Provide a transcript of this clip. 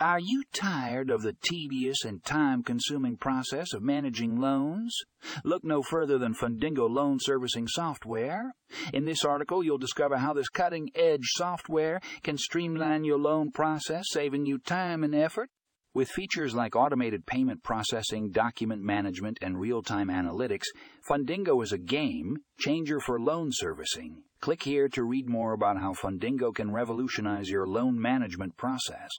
Are you tired of the tedious and time consuming process of managing loans? Look no further than Fundingo Loan Servicing Software. In this article, you'll discover how this cutting edge software can streamline your loan process, saving you time and effort. With features like automated payment processing, document management, and real time analytics, Fundingo is a game changer for loan servicing. Click here to read more about how Fundingo can revolutionize your loan management process.